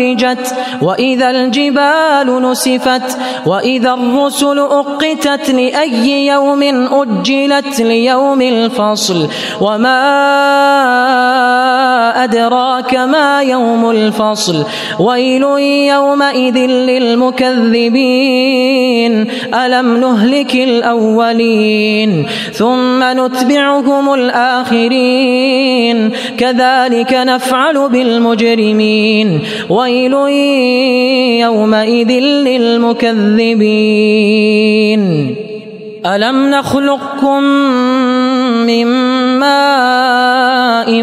فرجت وإذا الجبال نسفت وإذا الرسل أقتت لأي يوم أجلت ليوم الفصل. وما أدراك ما يوم الفصل. ويل يومئذ للمكذبين. ألم نهلك الأولين؟ ثم نتبعهم الآخرين. كذلك نفعل بالمجرمين. ويل يومئذ للمكذبين. ألم نخلقكم من ماء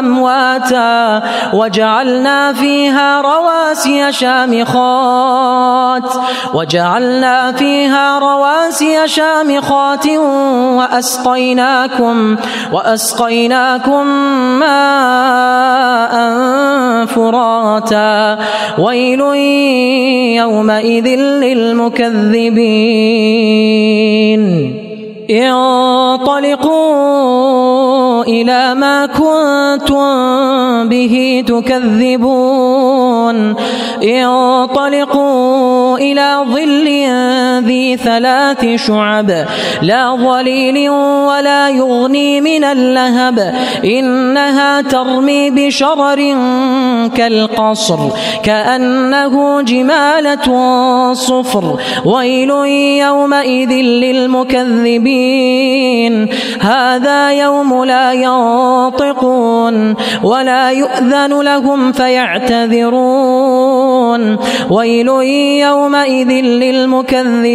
وأمواتا وجعلنا فيها رواسي شامخات وجعلنا فيها رواسي شامخات وأسقيناكم وأسقيناكم ماء فراتا ويل يومئذ للمكذبين. انطلقوا إلى ما كنتم به تكذبون. انطلقوا إلى ظل ذي ثلاث شعب. لا ظليل ولا يغني من اللهب. إنها ترمي بشرر كالقصر. كأنه جمالة صفر. ويل يومئذ للمكذبين. هذا يوم لا ينطقون ولا يؤذن لهم فيعتذرون. ويل يومئذ للمكذبين.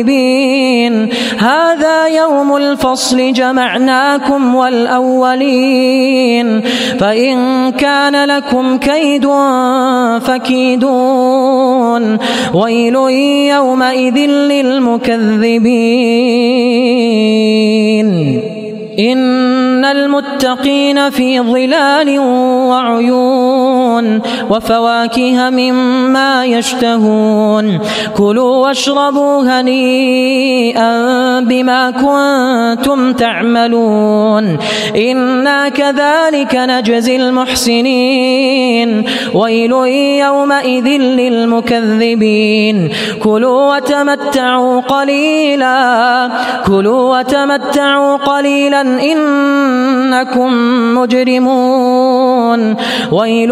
هذا يوم الفصل جمعناكم والأولين. فإن كان لكم كيد فكيدون. ويل يومئذ للمكذبين. إن المتقين في ظلال وعيون. وفواكه مما يشتهون كلوا واشربوا هنيئا بما كنتم تعملون إنا كذلك نجزي المحسنين ويل يومئذ للمكذبين كلوا وتمتعوا قليلا كلوا وتمتعوا قليلا إنكم مجرمون ويل